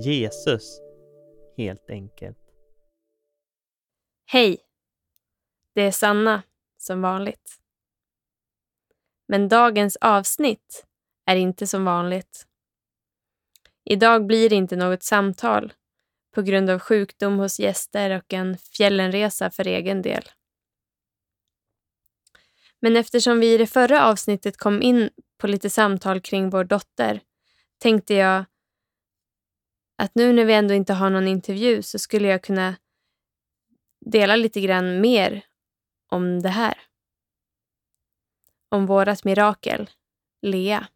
Jesus, helt enkelt. Hej! Det är Sanna, som vanligt. Men dagens avsnitt är inte som vanligt. Idag blir det inte något samtal på grund av sjukdom hos gäster och en fjällenresa för egen del. Men eftersom vi i det förra avsnittet kom in på lite samtal kring vår dotter tänkte jag att nu när vi ändå inte har någon intervju så skulle jag kunna dela lite grann mer om det här. Om vårat mirakel, Lea.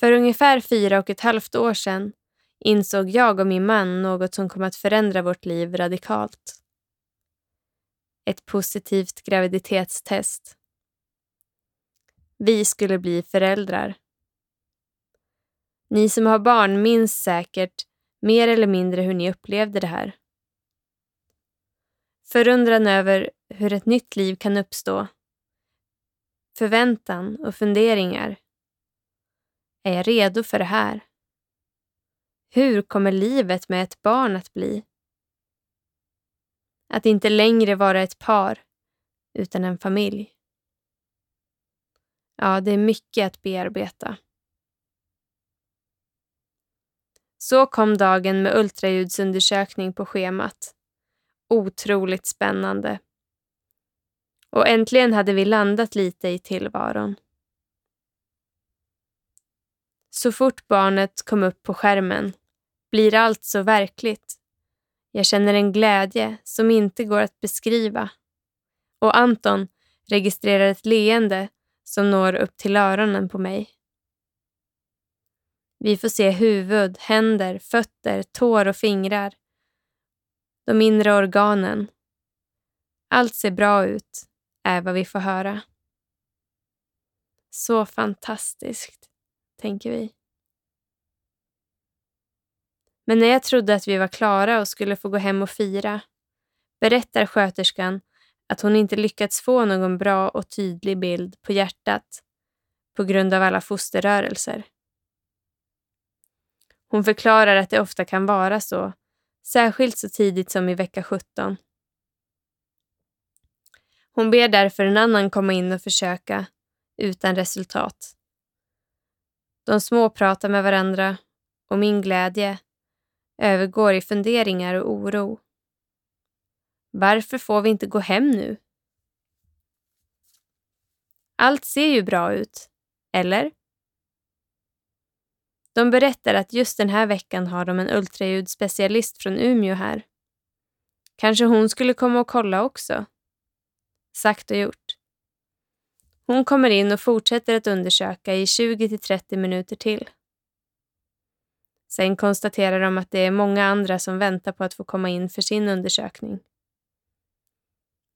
För ungefär fyra och ett halvt år sedan insåg jag och min man något som kom att förändra vårt liv radikalt. Ett positivt graviditetstest. Vi skulle bli föräldrar. Ni som har barn minns säkert mer eller mindre hur ni upplevde det här. Förundran över hur ett nytt liv kan uppstå. Förväntan och funderingar. Är jag redo för det här? Hur kommer livet med ett barn att bli? Att inte längre vara ett par, utan en familj. Ja, det är mycket att bearbeta. Så kom dagen med ultraljudsundersökning på schemat. Otroligt spännande. Och äntligen hade vi landat lite i tillvaron. Så fort barnet kom upp på skärmen blir allt så verkligt. Jag känner en glädje som inte går att beskriva. Och Anton registrerar ett leende som når upp till öronen på mig. Vi får se huvud, händer, fötter, tår och fingrar. De inre organen. Allt ser bra ut, är vad vi får höra. Så fantastiskt, tänker vi. Men när jag trodde att vi var klara och skulle få gå hem och fira berättar sköterskan att hon inte lyckats få någon bra och tydlig bild på hjärtat på grund av alla fosterrörelser. Hon förklarar att det ofta kan vara så, särskilt så tidigt som i vecka 17. Hon ber därför en annan komma in och försöka, utan resultat. De små pratar med varandra och min glädje övergår i funderingar och oro. Varför får vi inte gå hem nu? Allt ser ju bra ut, eller? De berättar att just den här veckan har de en ultraljudsspecialist från Umeå här. Kanske hon skulle komma och kolla också. Sagt och gjort. Hon kommer in och fortsätter att undersöka i 20 30 minuter till. Sen konstaterar de att det är många andra som väntar på att få komma in för sin undersökning.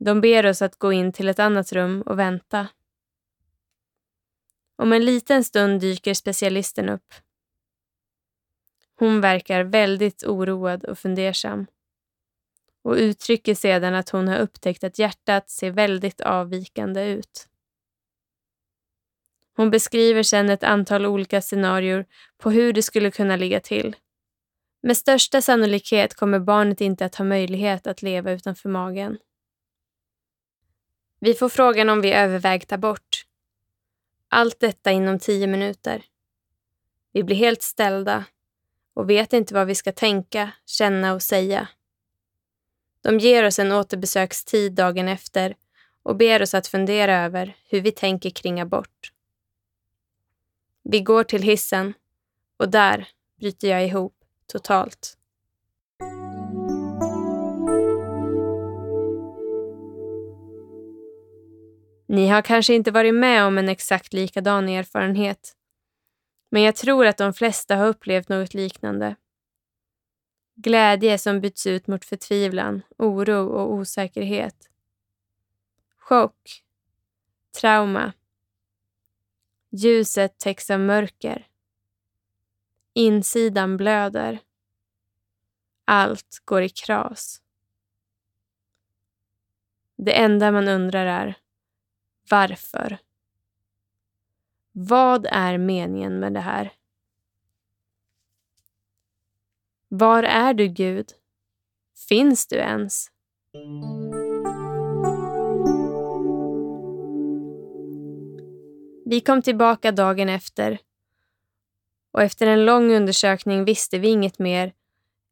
De ber oss att gå in till ett annat rum och vänta. Om en liten stund dyker specialisten upp. Hon verkar väldigt oroad och fundersam och uttrycker sedan att hon har upptäckt att hjärtat ser väldigt avvikande ut. Hon beskriver sedan ett antal olika scenarier på hur det skulle kunna ligga till. Med största sannolikhet kommer barnet inte att ha möjlighet att leva utanför magen. Vi får frågan om vi övervägt abort. Allt detta inom tio minuter. Vi blir helt ställda och vet inte vad vi ska tänka, känna och säga. De ger oss en återbesökstid dagen efter och ber oss att fundera över hur vi tänker kring abort. Vi går till hissen och där bryter jag ihop totalt. Ni har kanske inte varit med om en exakt likadan erfarenhet. Men jag tror att de flesta har upplevt något liknande. Glädje som byts ut mot förtvivlan, oro och osäkerhet. Chock. Trauma. Ljuset täcks av mörker. Insidan blöder. Allt går i kras. Det enda man undrar är varför? Vad är meningen med det här? Var är du, Gud? Finns du ens? Vi kom tillbaka dagen efter och efter en lång undersökning visste vi inget mer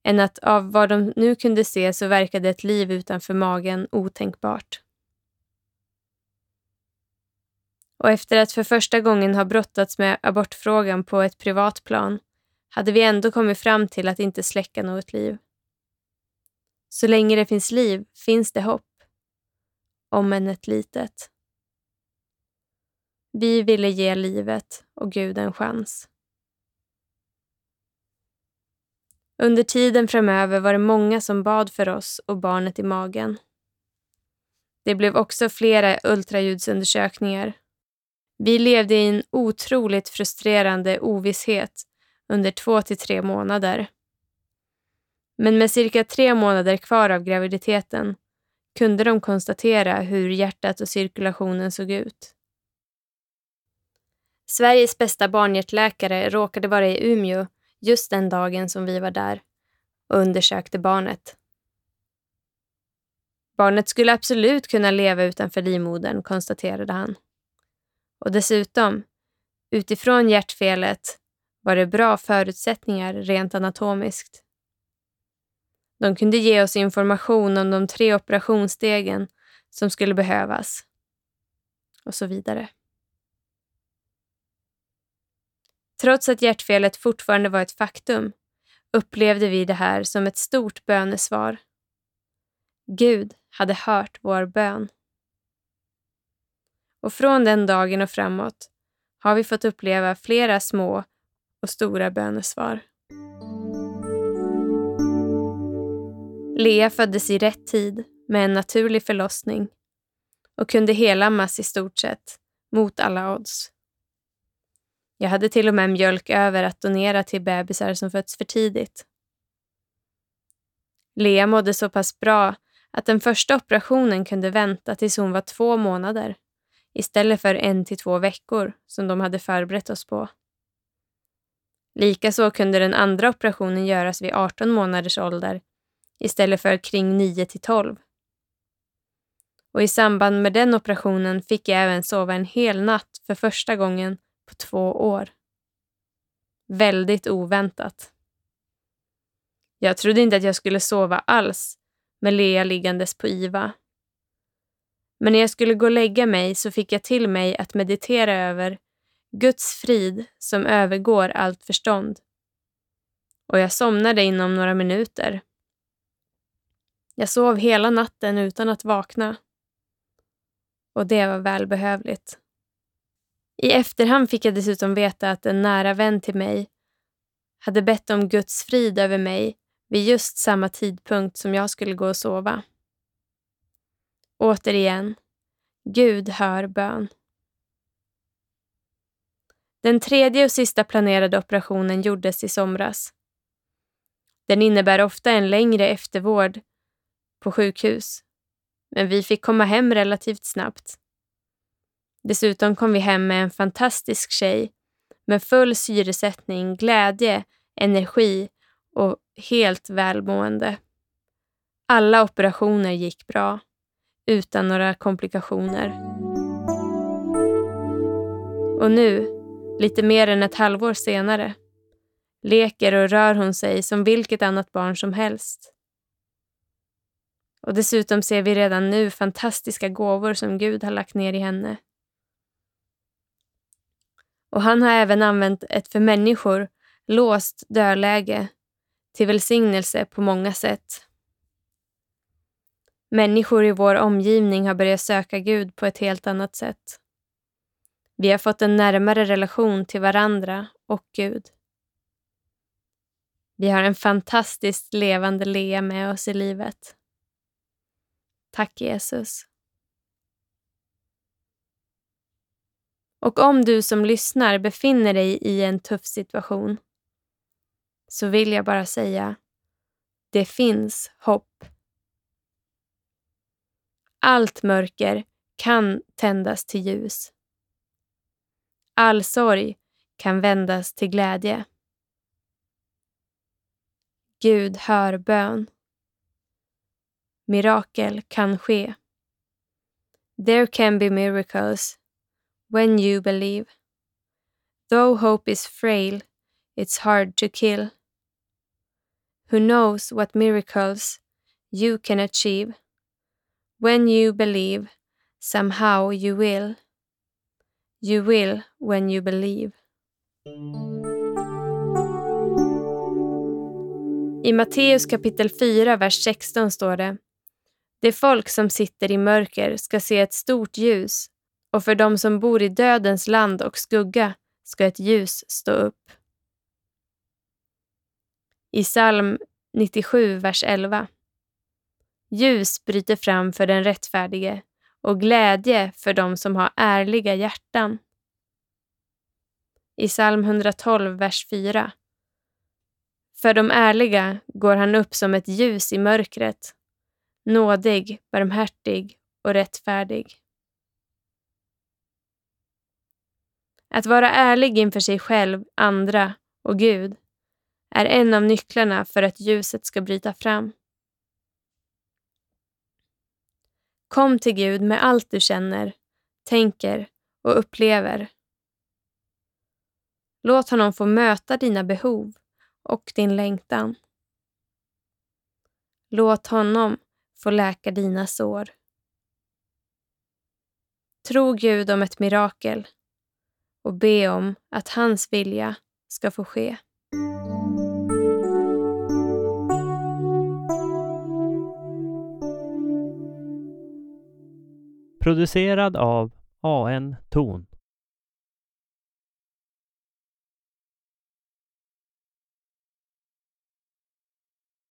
än att av vad de nu kunde se så verkade ett liv utanför magen otänkbart. Och efter att för första gången ha brottats med abortfrågan på ett privat plan hade vi ändå kommit fram till att inte släcka något liv. Så länge det finns liv finns det hopp. Om än ett litet. Vi ville ge livet och Gud en chans. Under tiden framöver var det många som bad för oss och barnet i magen. Det blev också flera ultraljudsundersökningar. Vi levde i en otroligt frustrerande ovisshet under två till tre månader. Men med cirka tre månader kvar av graviditeten kunde de konstatera hur hjärtat och cirkulationen såg ut. Sveriges bästa barnhjärtläkare råkade vara i Umeå just den dagen som vi var där och undersökte barnet. Barnet skulle absolut kunna leva utanför livmodern, konstaterade han. Och dessutom, utifrån hjärtfelet var det bra förutsättningar rent anatomiskt. De kunde ge oss information om de tre operationsstegen som skulle behövas och så vidare. Trots att hjärtfelet fortfarande var ett faktum upplevde vi det här som ett stort bönesvar. Gud hade hört vår bön. Och från den dagen och framåt har vi fått uppleva flera små och stora bönesvar. Lea föddes i rätt tid med en naturlig förlossning och kunde helammas i stort sett, mot alla odds. Jag hade till och med mjölk över att donera till bebisar som fötts för tidigt. Lea mådde så pass bra att den första operationen kunde vänta tills hon var två månader istället för en till två veckor som de hade förberett oss på. Likaså kunde den andra operationen göras vid 18 månaders ålder istället för kring 9 till 12. Och i samband med den operationen fick jag även sova en hel natt för första gången på två år. Väldigt oväntat. Jag trodde inte att jag skulle sova alls med Lea liggandes på IVA. Men när jag skulle gå och lägga mig så fick jag till mig att meditera över Guds frid som övergår allt förstånd. Och jag somnade inom några minuter. Jag sov hela natten utan att vakna. Och det var välbehövligt. I efterhand fick jag dessutom veta att en nära vän till mig hade bett om Guds frid över mig vid just samma tidpunkt som jag skulle gå och sova. Återigen, Gud hör bön. Den tredje och sista planerade operationen gjordes i somras. Den innebär ofta en längre eftervård på sjukhus, men vi fick komma hem relativt snabbt. Dessutom kom vi hem med en fantastisk tjej med full syresättning, glädje, energi och helt välmående. Alla operationer gick bra, utan några komplikationer. Och nu, lite mer än ett halvår senare, leker och rör hon sig som vilket annat barn som helst. Och dessutom ser vi redan nu fantastiska gåvor som Gud har lagt ner i henne. Och han har även använt ett för människor låst dödläge till välsignelse på många sätt. Människor i vår omgivning har börjat söka Gud på ett helt annat sätt. Vi har fått en närmare relation till varandra och Gud. Vi har en fantastiskt levande Lea med oss i livet. Tack Jesus. Och om du som lyssnar befinner dig i en tuff situation så vill jag bara säga, det finns hopp. Allt mörker kan tändas till ljus. all sorg kan vändas till glädje. Gud hör bön. Mirakel kan ske. There can be miracles when you believe. Though hope is frail, it's hard to kill. Who knows what miracles you can achieve? When you believe, somehow you will. You will when you believe. I Matteus kapitel 4, vers 16 står det Det folk som sitter i mörker ska se ett stort ljus och för dem som bor i dödens land och skugga ska ett ljus stå upp. I psalm 97, vers 11 Ljus bryter fram för den rättfärdige och glädje för dem som har ärliga hjärtan. I psalm 112, vers 4 för de ärliga går han upp som ett ljus i mörkret, nådig, barmhärtig och rättfärdig. Att vara ärlig inför sig själv, andra och Gud är en av nycklarna för att ljuset ska bryta fram. Kom till Gud med allt du känner, tänker och upplever. Låt honom få möta dina behov och din längtan. Låt honom få läka dina sår. Tro Gud om ett mirakel och be om att hans vilja ska få ske. Producerad av AN Ton.